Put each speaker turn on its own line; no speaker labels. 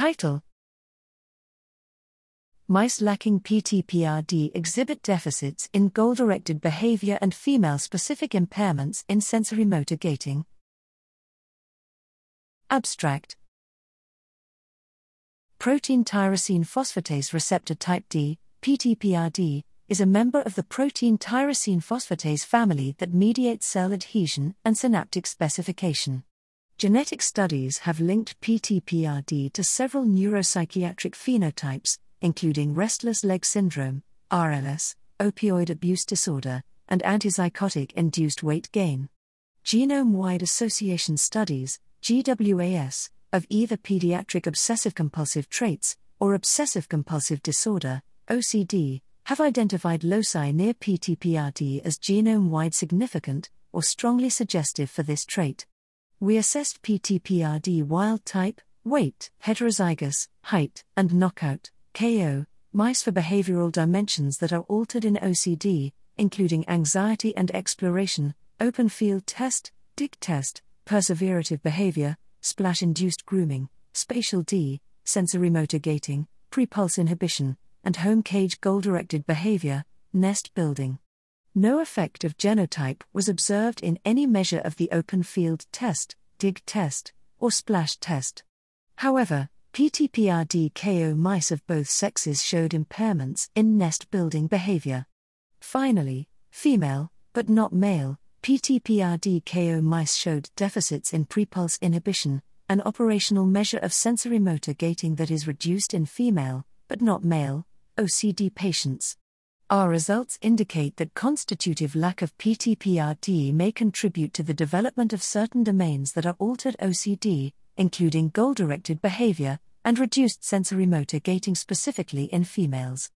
Title Mice lacking PTPRD exhibit deficits in goal directed behavior and female specific impairments in sensory motor gating. Abstract Protein tyrosine phosphatase receptor type D, PTPRD, is a member of the protein tyrosine phosphatase family that mediates cell adhesion and synaptic specification. Genetic studies have linked PTPRD to several neuropsychiatric phenotypes, including restless leg syndrome, RLS, opioid abuse disorder, and antipsychotic induced weight gain. Genome wide association studies, GWAS, of either pediatric obsessive compulsive traits or obsessive compulsive disorder, OCD, have identified loci near PTPRD as genome wide significant or strongly suggestive for this trait. We assessed PTPRD wild type, weight, heterozygous, height, and knockout KO, mice for behavioral dimensions that are altered in OCD, including anxiety and exploration, open field test, dig test, perseverative behavior, splash induced grooming, spatial D, sensorimotor gating, prepulse inhibition, and home cage goal directed behavior, nest building. No effect of genotype was observed in any measure of the open field test, dig test, or splash test. However, PTPRD KO mice of both sexes showed impairments in nest building behavior. Finally, female, but not male, PTPRD KO mice showed deficits in prepulse inhibition, an operational measure of sensorimotor gating that is reduced in female, but not male, OCD patients. Our results indicate that constitutive lack of PTPRD may contribute to the development of certain domains that are altered OCD, including goal directed behavior and reduced sensorimotor gating specifically in females.